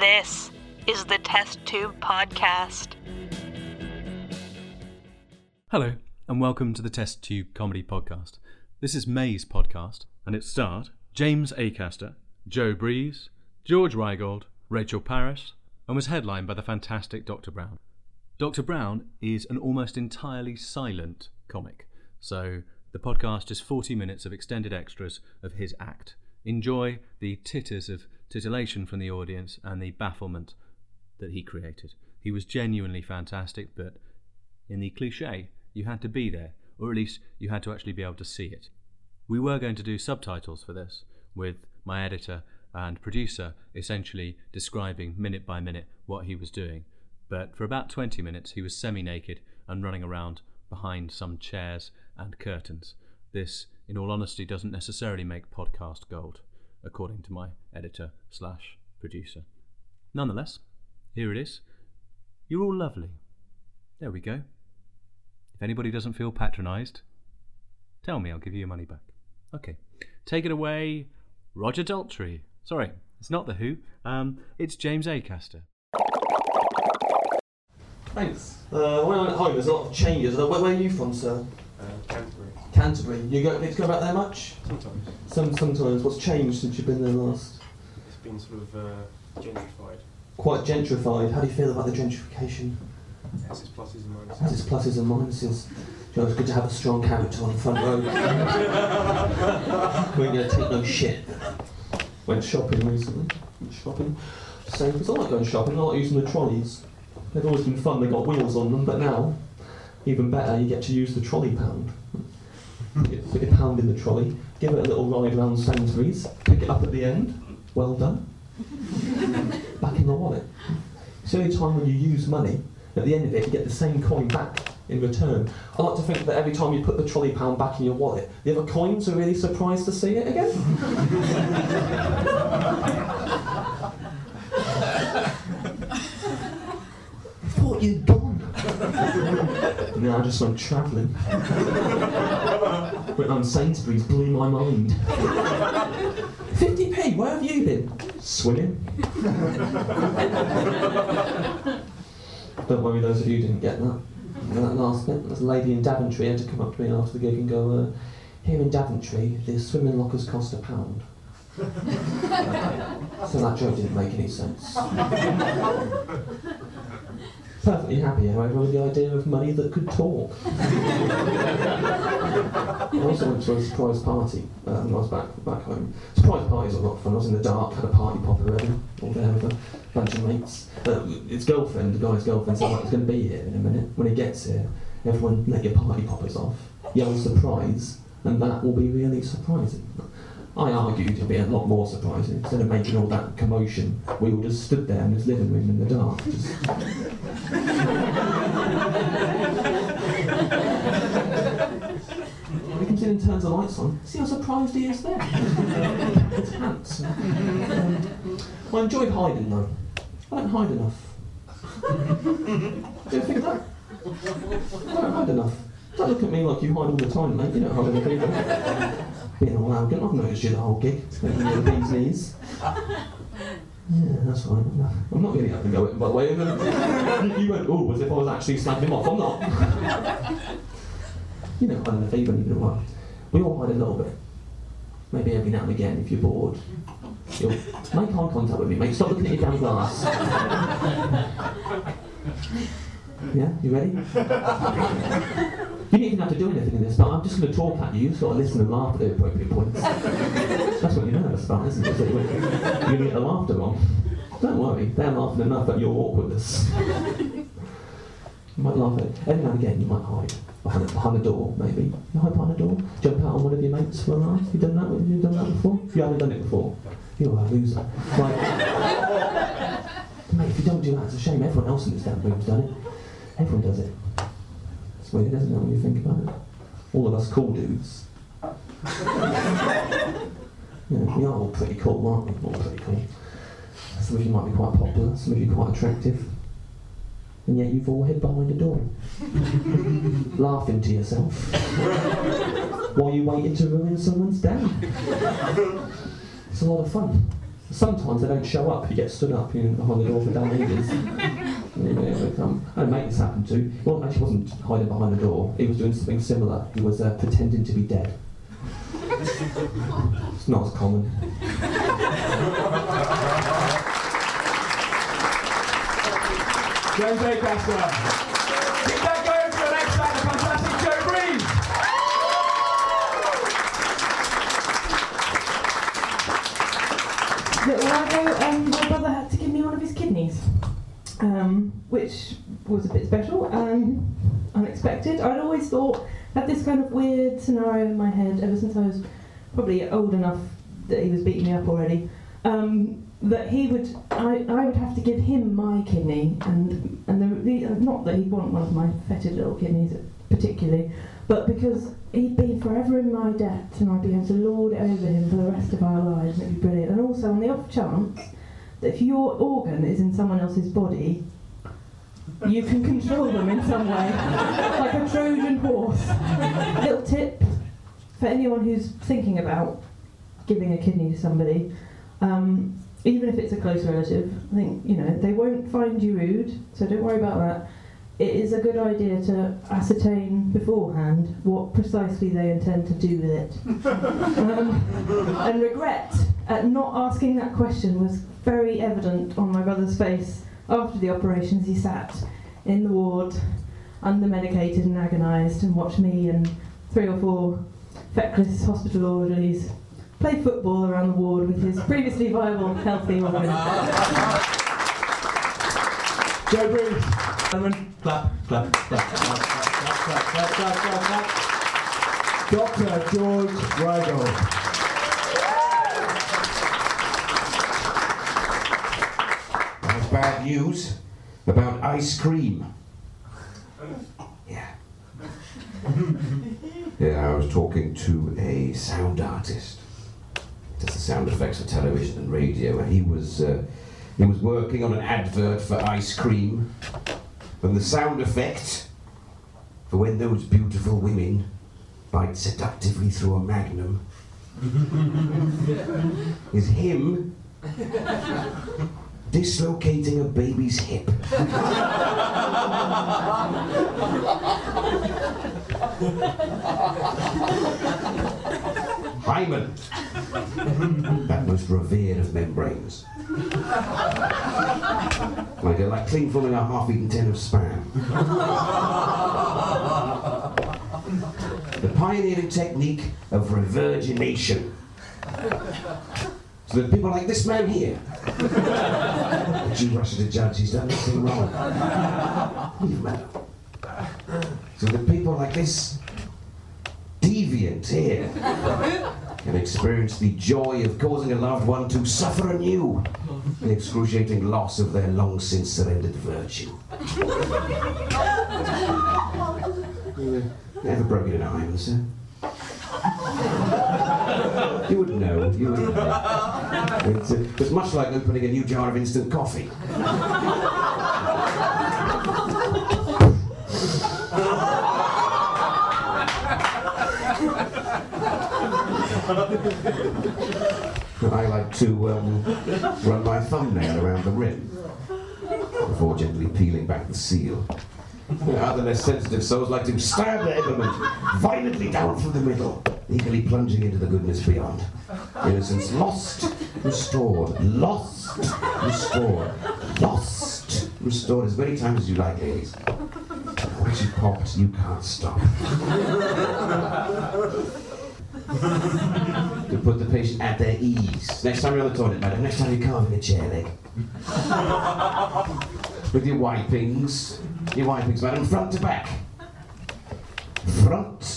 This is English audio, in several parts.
This is the Test Tube Podcast. Hello, and welcome to the Test Tube Comedy Podcast. This is May's podcast, and it starred James Acaster, Joe Breeze, George Ryegold, Rachel Parris, and was headlined by the fantastic Dr. Brown. Dr. Brown is an almost entirely silent comic, so the podcast is 40 minutes of extended extras of his act. Enjoy the titters of titillation from the audience and the bafflement that he created. He was genuinely fantastic, but in the cliche, you had to be there, or at least you had to actually be able to see it. We were going to do subtitles for this, with my editor and producer essentially describing minute by minute what he was doing. But for about 20 minutes, he was semi naked and running around behind some chairs and curtains. This, in all honesty, doesn't necessarily make podcast gold, according to my editor slash producer. Nonetheless, here it is. You're all lovely. There we go. If anybody doesn't feel patronised, tell me, I'll give you your money back. Okay. Take it away, Roger Daltrey. Sorry, it's not The Who. Um, it's James Acaster. Thanks. Uh, when I'm at home, there's a lot of changes. Where, where are you from, sir? Canterbury. You go, need to go back there much? Sometimes Some, sometimes. What's changed since you've been there last? it's been sort of uh, gentrified. Quite gentrified. How do you feel about the gentrification? It has its pluses and It has its minuses. pluses and minuses. You know, it's good to have a strong character on the front row. we ain't gonna take no shit. Went shopping recently. Shopping. So, because I like going shopping, I like using the trolleys. They've always been fun, they've got wheels on them, but now, even better, you get to use the trolley pound. Put your pound in the trolley, give it a little ride around Sainsbury's, pick it up at the end, well done. Back in the wallet. It's the only time when you use money, at the end of it, you get the same coin back in return. I like to think that every time you put the trolley pound back in your wallet, the other coins are really surprised to see it again. I thought you'd gone. no, I just went travelling. Went on Sainsbury's, blew my mind. 50p, where have you been? Swimming. Don't worry, those of you who didn't get that. That last bit, there's a lady in Daventry had to come up to me after the gig and go, uh, here in Daventry, the swimming lockers cost a pound. so that joke didn't make any sense. Perfectly happy, however, with the idea of money that could talk. I also went to a surprise party when I was back back home. Surprise parties are a lot of fun. I was in the dark, had a party popper ready, all there with a bunch of mates. Uh, his girlfriend, the guy's girlfriend, said like, he's going to be here in a minute. When he gets here, everyone let your party poppers off, yell surprise, and that will be really surprising. I argued it'd be a lot more surprising. Instead of making all that commotion, we all just stood there in his living room in the dark. Just he comes in and turns the lights on, see how surprised he is there. it's pants. Um, I enjoyed hiding though. I don't hide enough. Do you think that? I don't hide enough. Don't look at me like you hide all the time, mate. You don't hide anything. Being all arrogant, I've noticed you the whole gig. You the bee's knees. Yeah, that's fine. I'm not really having a go at him, by the way. you went, oh, as if I was actually slapping him off. I'm not. you know, hiding the fever even a while. We all hide a little bit. Maybe every now and again, if you're bored, you'll make eye contact with me, mate. Stop looking at your damn glass. yeah, you ready? You don't even have to do anything in this, but I'm just going to talk at you. You sort listen and laugh at the appropriate points. That's what you're nervous about, isn't it? So You're going to get the laughter wrong. Don't worry, they're laughing enough at your awkwardness. You might laugh at it. Every now and again, you might hide behind a, behind a door, maybe. You hide behind a door, jump out on one of your mates for a laugh. You done that? You done that before? You haven't done it before. You're a loser. Like, mate, if you don't do that, it's a shame. Everyone else in this damn room's done it. Everyone does it. It's weird, isn't it, when you think about it? All of us cool dudes. you know, we are all pretty cool, aren't we? All pretty cool. Some of you might be quite popular, some of you quite attractive. And yet you've all hid behind a door, laughing to yourself, while you waited to ruin someone's day. It's a lot of fun. Sometimes they don't show up. You get stood up you know, behind the door for damn ages. Yeah, they come. I had a mate this happened to. Well, actually, he wasn't hiding behind the door. He was doing something similar. He was uh, pretending to be dead. it's not as common. James Acaster. Keep that going for the next round, the fantastic Joe Breeze. little while ago, um, my brother had to give me one of his kidneys, um, which was a bit special and unexpected. I'd always thought, had this kind of weird scenario in my head ever since I was probably old enough that he was beating me up already. Um, that he would, I, I would have to give him my kidney, and and the, the, not that he'd want one of my fetid little kidneys particularly, but because he'd be forever in my debt and I'd be able to lord it over him for the rest of our lives and it'd be brilliant. And also on the off chance if your organ is in someone else's body, you can control them in some way, like a Trojan horse. Little tip for anyone who's thinking about giving a kidney to somebody, um, even if it's a close relative, I think, you know, they won't find you rude, so don't worry about that it is a good idea to ascertain beforehand what precisely they intend to do with it. um, and regret at not asking that question was very evident on my brother's face after the operations. He sat in the ward, under medicated and agonised, and watched me and three or four feckless hospital orderlies play football around the ward with his previously viable, healthy organ. Joe Breeze. Gentlemen, clap, clap, clap, clap, clap, clap, clap, clap, clap, clap. Dr. George Ryegold. Bad news about ice cream. Yeah. yeah, I was talking to a sound artist. Does the sound effects for television and radio, and he was uh, he was working on an advert for ice cream, and the sound effect for when those beautiful women bite seductively through a magnum is him dislocating a baby's hip. Hymen, that most revered of membranes. Like, a- like clean filling a half-eaten tin of spam. the pioneering technique of revirgination. So that people like this man here, that you rush at a judge, he's done nothing wrong. Leave him alone. So that people like this deviant here can experience the joy of causing a loved one to suffer anew the excruciating loss of their long since surrendered virtue. You ever broken an iron, sir? You would know. You would know. It's, uh, it's much like opening a new jar of instant coffee. I like to um, run my thumbnail around the rim before gently peeling back the seal. Other less sensitive souls like to stab their element violently down through the middle, eagerly plunging into the goodness beyond. Innocence lost, restored, lost, restored, lost, restored as many times as you like, ladies. Once you popped, you can't stop. to put the patient at their ease. Next time you're on the toilet, madam, next time you're carving a chair leg. With your wipings, your wipings, madam, front to back. Front.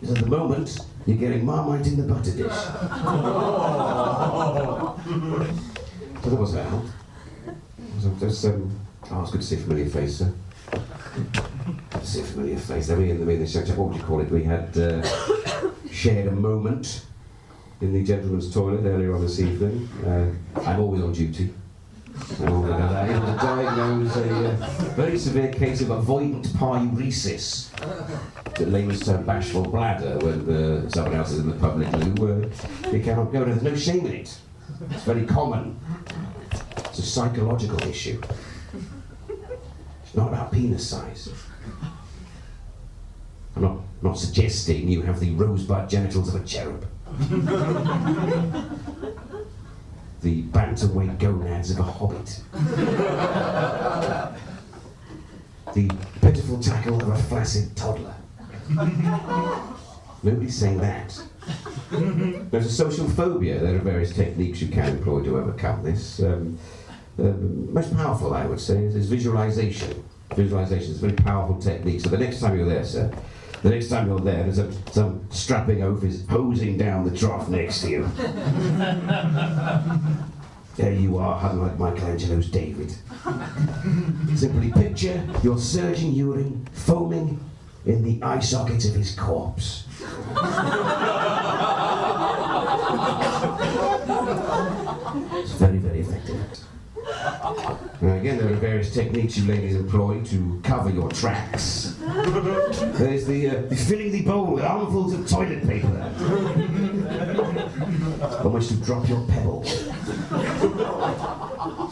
Because at the moment, you're getting marmite in the butter dish. so that was Al. So there's, um, oh, it's good to see a familiar face, sir. Good to see a familiar face. Then we in the, in the what would you call it? We had uh, shared a moment in the gentleman's toilet earlier on this evening. Uh, I'm always on duty. I'm always on I diagnose a uh, very severe case of avoidant paruresis. The layman's term bashful bladder when uh, someone else is in the public loo. Uh, you cannot go. There, there's no shame in it. It's very common. It's a psychological issue. It's not about penis size. I'm not, not suggesting you have the rosebud genitals of a cherub. the bantamweight gonads of a hobbit. the pitiful tackle of a flaccid toddler. Nobody's saying that. There's a social phobia. There are various techniques you can employ to overcome this. Um, the most powerful, I would say, is, is visualization. Visualization is a very powerful technique. So the next time you're there, sir, the next time you're there, there's a, some strapping oaf is hosing down the trough next to you. there you are, hugging like Michelangelo's David. Simply picture your surging urine foaming in the eye sockets of his corpse. it's very, very effective. Now again, there are various techniques you ladies employ to cover your tracks. There's the, uh, the filling the bowl with armfuls of toilet paper on which to drop your pebble. So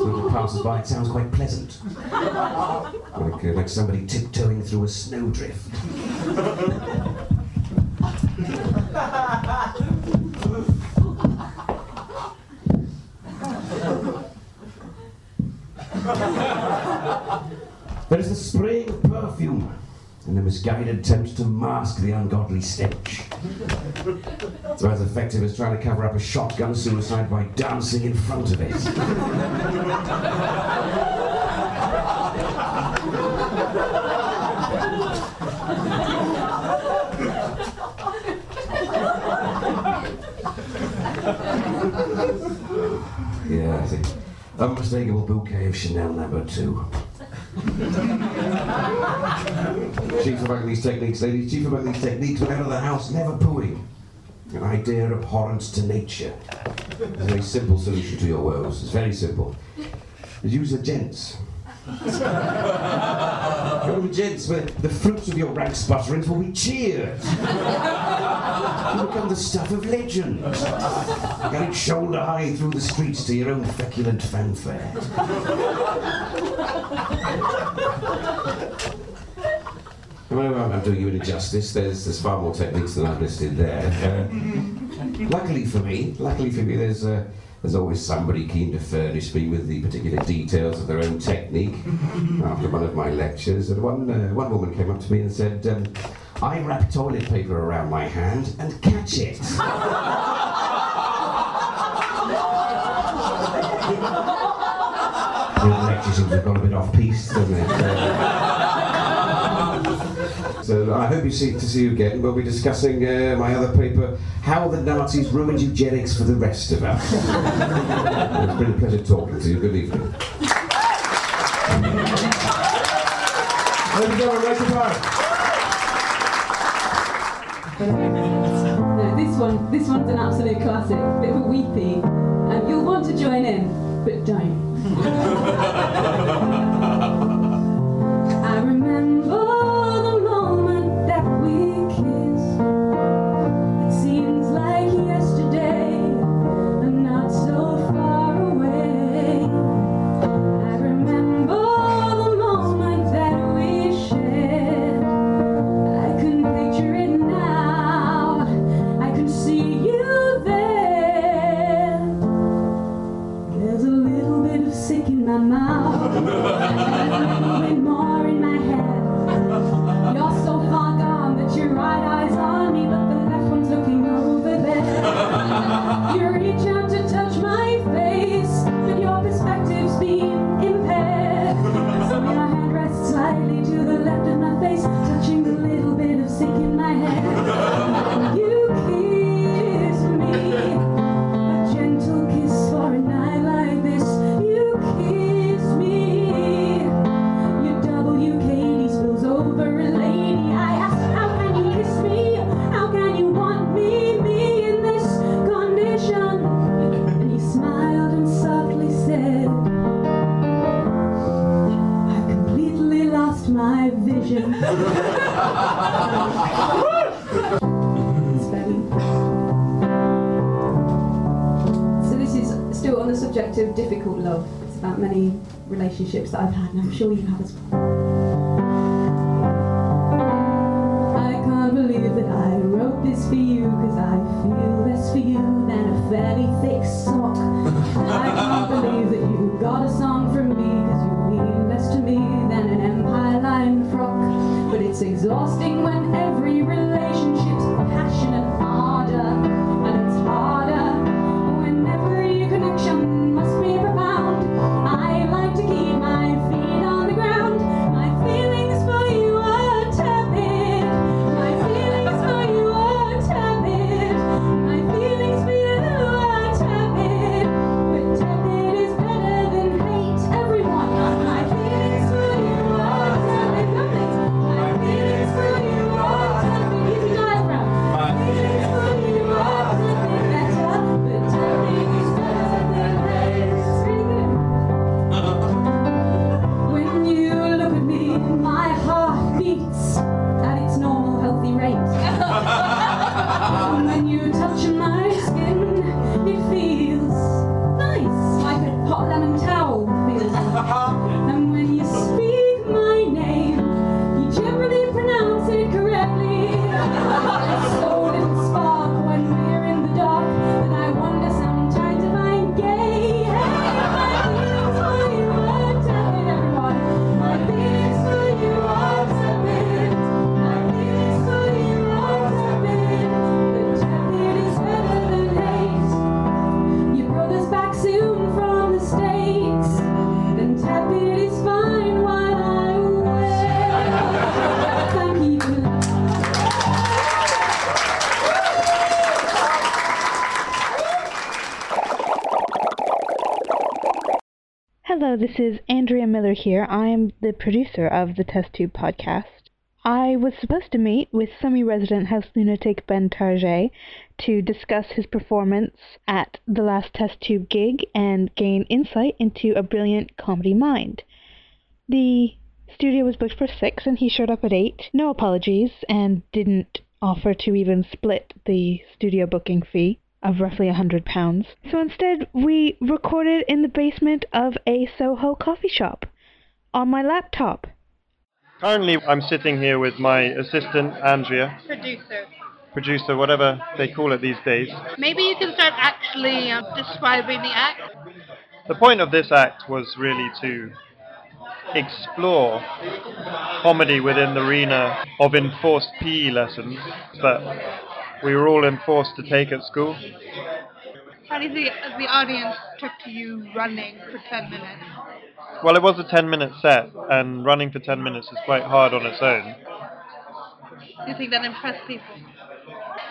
when it passes by, it sounds quite pleasant. Like, uh, like somebody tiptoeing through a snowdrift. There is the spraying of perfume and the misguided attempt to mask the ungodly stench. It's as effective as trying to cover up a shotgun suicide by dancing in front of it. yeah, I think. Unmistakable bouquet of Chanel number two. Chief among these techniques, ladies, among these techniques, whenever the house, never pooing. An idea abhorrent to nature. A very simple solution to your woes. It's very simple. Use the gents. Go with gents where the fruits of your rank sputterings will be cheered. You become the stuff of legend. Going shoulder high through the streets to your own feculent fanfare. I know I'm doing you an injustice. There's, there's far more techniques than I've listed there. Uh, luckily for me, luckily for me, there's uh, there's always somebody keen to furnish me with the particular details of their own technique. After one of my lectures, and one uh, one woman came up to me and said, um, "I wrap toilet paper around my hand and catch it." The lecture seems to have gone a bit off piece, doesn't it? So I hope you see to see you again. We'll be discussing uh, my other paper, How the Nazis Ruined Eugenics for the Rest of Us. it's been a pleasure talking to you. Good evening. I'm sure you have as well. I can't believe that I wrote this for you, cause I feel less for you than a fairly thick sock. I can't believe that you got a song from me, cause you mean less to me than an empire line frock. But it's exhausting when here. I am the producer of the Test Tube podcast. I was supposed to meet with semi-resident house lunatic Ben Target to discuss his performance at the last Test Tube gig and gain insight into a brilliant comedy mind. The studio was booked for six and he showed up at eight. No apologies and didn't offer to even split the studio booking fee of roughly a hundred pounds. So instead, we recorded in the basement of a Soho coffee shop on my laptop. Currently, I'm sitting here with my assistant, Andrea, Producer. producer, whatever they call it these days. Maybe you can start actually um, describing the act. The point of this act was really to explore comedy within the arena of enforced PE lessons that we were all enforced to take at school. How you think the audience took to you running for 10 minutes? Well, it was a 10 minute set, and running for 10 minutes is quite hard on its own. Do you think that impressed people?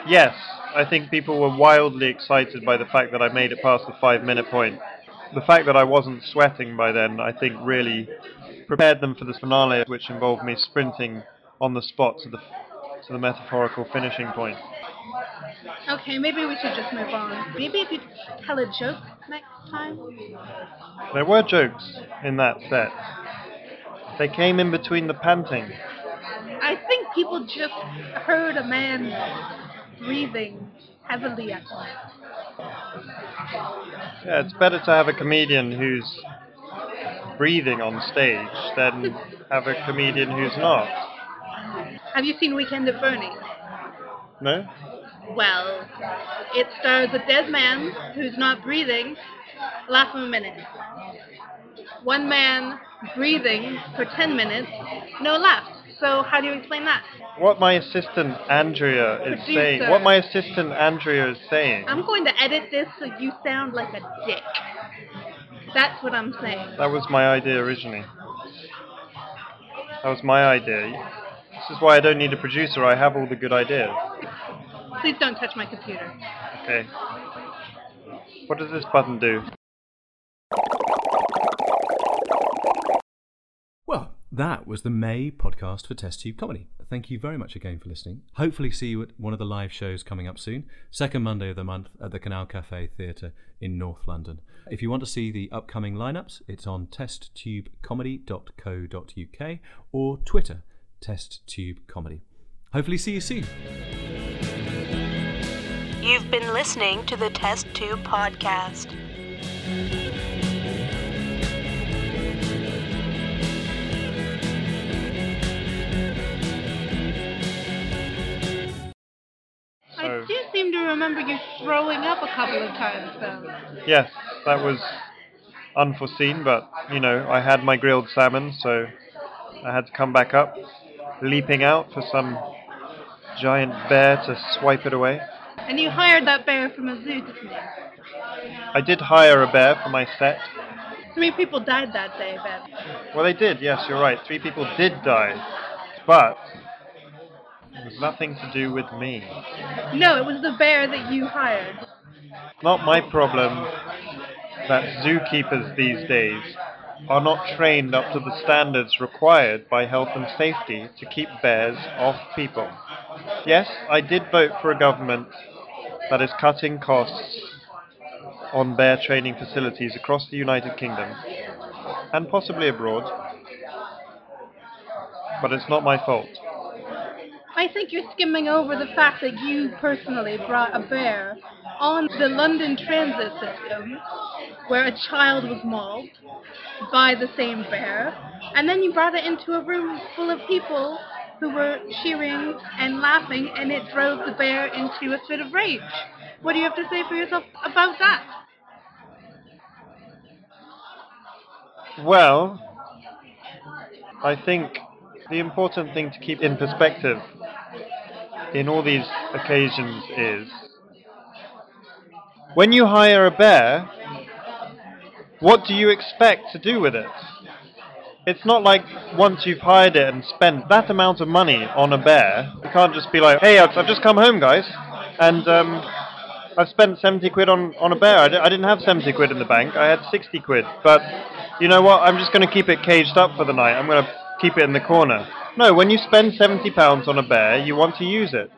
Yes, I think people were wildly excited by the fact that I made it past the five minute point. The fact that I wasn't sweating by then, I think, really prepared them for the finale, which involved me sprinting on the spot to the to the metaphorical finishing point. Okay, maybe we should just move on. Maybe if you tell a joke next time. There were jokes in that set. They came in between the panting. I think people just heard a man breathing heavily at once. Yeah, it's better to have a comedian who's breathing on stage than have a comedian who's not. Have you seen Weekend at Bernie's? No? Well, it stars a dead man who's not breathing. Laugh a minute. One man breathing for 10 minutes, no laugh. So how do you explain that? What my assistant Andrea is Producer. saying, what my assistant Andrea is saying, I'm going to edit this so you sound like a dick. That's what I'm saying. that was my idea originally. That was my idea. This is why I don't need a producer, I have all the good ideas. Please don't touch my computer. Okay. What does this button do? Well, that was the May podcast for Test Tube Comedy. Thank you very much again for listening. Hopefully, see you at one of the live shows coming up soon. Second Monday of the month at the Canal Cafe Theatre in North London. If you want to see the upcoming lineups, it's on testtubecomedy.co.uk or Twitter, testtubecomedy. Hopefully, see you soon. You've been listening to the Test Tube Podcast. I do seem to remember you throwing up a couple of times, though. Yes, that was unforeseen, but you know, I had my grilled salmon, so I had to come back up, leaping out for some giant bear to swipe it away. And you hired that bear from a zoo, didn't you? I did hire a bear for my set. Three people died that day, Ben. Well, they did, yes, you're right. Three people did die. But it was nothing to do with me. No, it was the bear that you hired. Not my problem that zookeepers these days are not trained up to the standards required by health and safety to keep bears off people. Yes, I did vote for a government that is cutting costs on bear training facilities across the United Kingdom and possibly abroad, but it's not my fault. I think you're skimming over the fact that you personally brought a bear on the London transit system where a child was mauled by the same bear, and then you brought it into a room full of people who were cheering and laughing, and it drove the bear into a fit of rage. What do you have to say for yourself about that? Well, I think the important thing to keep in perspective in all these occasions is when you hire a bear, what do you expect to do with it? It's not like once you've hired it and spent that amount of money on a bear, you can't just be like, hey, I've, just come home, guys, and um, I've spent 70 quid on, on a bear. I didn't have 70 quid in the bank, I had 60 quid. But you know what? I'm just going to keep it caged up for the night. I'm going to keep it in the corner. No, when you spend 70 pounds on a bear, you want to use it.